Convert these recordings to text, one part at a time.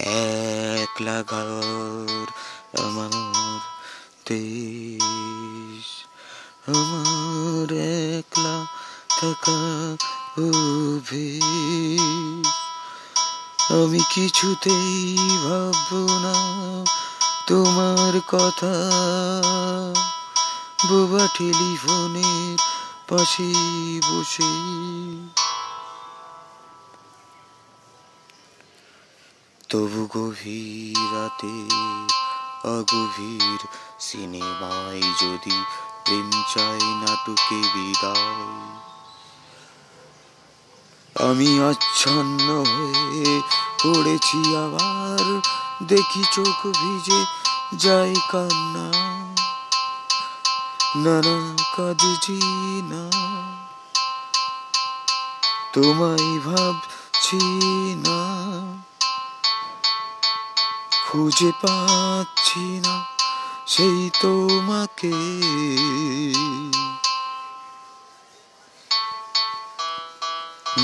একলা ঘর আমার দেশ। আমার একলা থাকা অভ্যেস। আমি কিছুতেই ভাববো না তোমার কথা। বোবা টেলিফোনের পাশে বসে তবু গভীর রাতে অগভীর সিনেমায় যদি প্রেম চাই নাটকে বিদায়, আমি আচ্ছন্ন হয়ে পড়েছি আবার। দেখি চোখ ভিজে যাই কান্না। নানা কাঁদছি না তোমায় ভাবছি না। খুঁজে পাচ্ছি না সেই তোমাকে।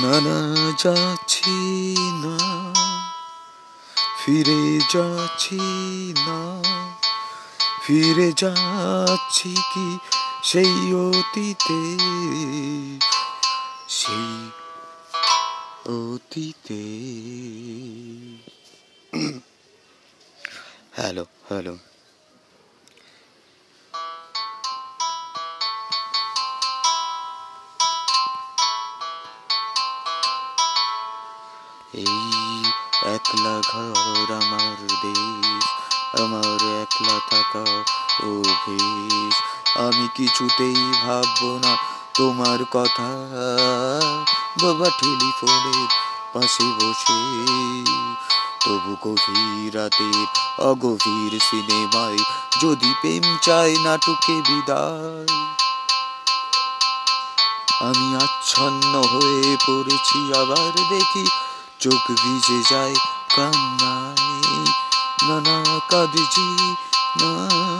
না না, যাচ্ছি না, ফিরে যাচ্ছি না, ফিরে যাচ্ছি কি সেই অতীতে সেই অতীতে। Hello hello. এই একলা ঘর আমার দেশ, আমার একলা থাকা অভ্যেস। আমি কিছুতেই ভাববো না তোমার কথা। বাবা টেলিফোনের পাশে বসে তবু গভীর রাতের অগভীর সিনেমায় যদি প্রেম চায় নাটুকে বিদায়, আমি আচ্ছন্ন হয়ে পড়েছি, আবার দেখি চোখ ভিজে যায় কান্নায়। নানা কাঁদছি, না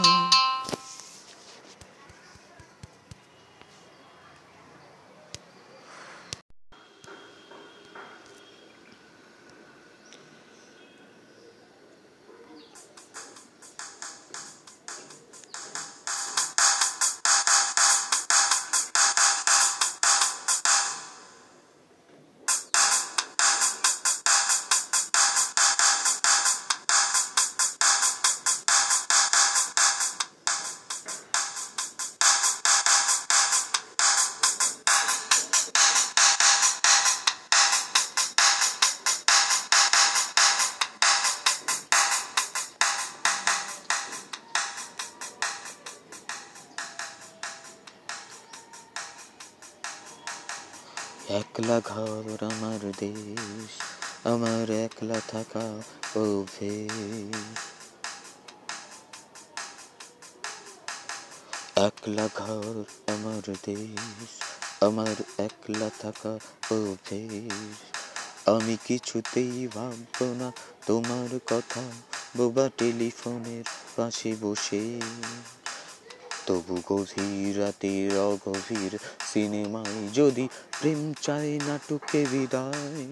একলা ঘর আমার দেশ, আমার একলা থাকা অভ্যেস। একলা ঘর আমার দেশ, আমার একলা থাকা অভ্যেস। আমি কিছুতেই ভাববো না তোমার কথা, বোবা টেলিফোনের পাশে বসে। তবু গভীর রাতের অগভীর সিনেমায় যদি প্রেম চাই নাটকে বিদায়।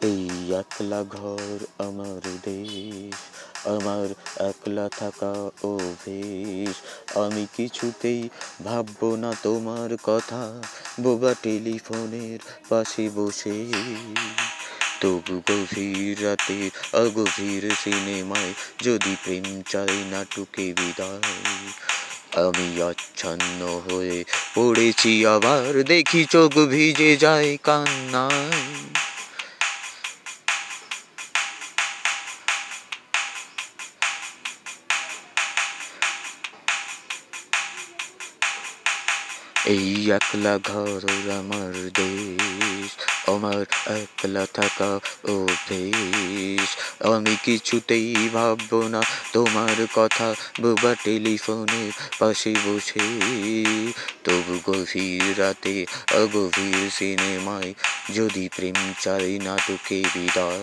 এই একলা ঘর আমার দেশ, আমার একলা থাকা অভ্যেস। আমি কিছুতেই ভাববো না তোমার কথা, বোবা টেলিফোনের পাশে বসে। তবু গভীর রাতে অগভীর সিনেমায় যদি প্রেম চাই নাটকে বিদায়, আমি আচ্ছন্ন হয়ে পড়েছি আবার দেখি চোখ ভিজে যায় কান্নায়। এই একলা ঘর আমার দেশ আমার একলা থাকা অভ্যেস আমি কিছুতেই ভাববো না, তোমার কথা বোবা টেলিফোনের পাশে বসে। তবু গভীর রাতে অগভীর সিনেমায় যদি প্রেম চাই নাটকে বিদায়।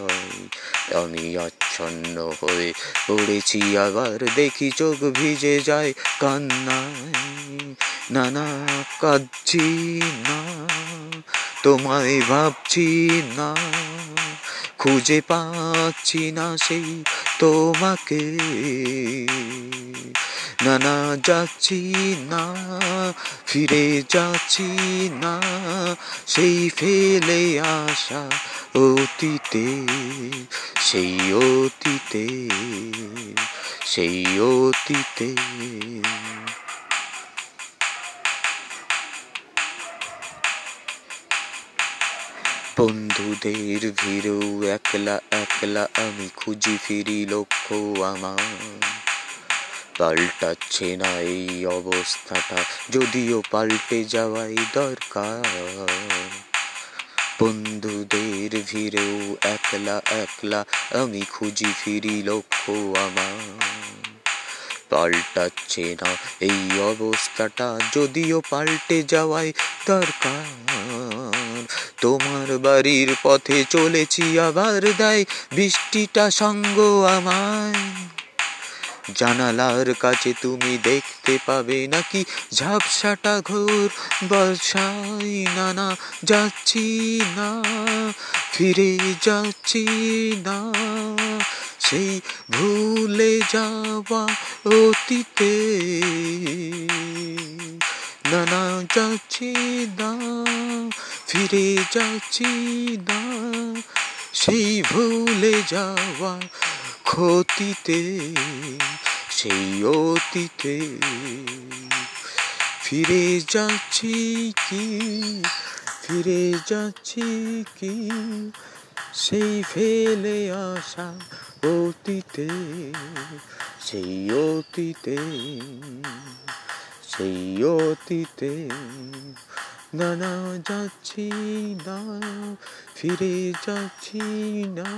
আমি আচ্ছন্ন হয়ে পড়েছি আবার দেখি চোখ ভিজে যায় কান্নায়। না না, কাঁদছি না। তোমায় ভাবছি না, খুঁজে পাচ্ছি না সেই তোমাকে। না না, যাচ্ছি না, ফিরে যাচ্ছি না, সেই ফেলে আসা অতীতে, সেই অতীতে সেই অতীতে। বন্ধুদের ভিড়েও একলা একলা আমি খুঁজি ফিরি, লক্ষ্য আমার। পাল্টাচ্ছে না এই অবস্থাটা, যদিও পাল্টে যাওয়াই দরকার। বন্ধুদের ভিড়েও একলা একলা আমি খুঁজি ফিরি, লক্ষ্য আমার। পাল্টাচ্ছে না এই অবস্থাটা, যদিও পাল্টে যাওয়াই দরকার। তোমার বাড়ির পথে চলেছি আবার দেয়, বৃষ্টিটা সঙ্গ আমায়। জানালার কাছে তুমি দেখতে পাবে নাকি, ঝাপসাটা ঘোর বর্ষাই নানা যাচ্ছি না, ফিরে যাচ্ছি না। সেই ভুলে যাওয়া অতীতে নানা যাচ্ছি না। ফিরে যাচ্ছি না, সেই ভুলে যাওয়া ক্ষতিতে, সেই অতীতে ফিরে যাচ্ছি কি, ফিরে যাচ্ছি কি, সেই ফেলে আসা অতীতে, সেই অতীতে সেই অতীতে না না যাচ্ছি না ফিরে যাচ্ছি না।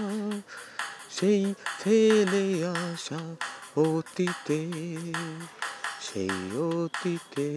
সেই ফেলে আসা অতীতে সেই অতীতে।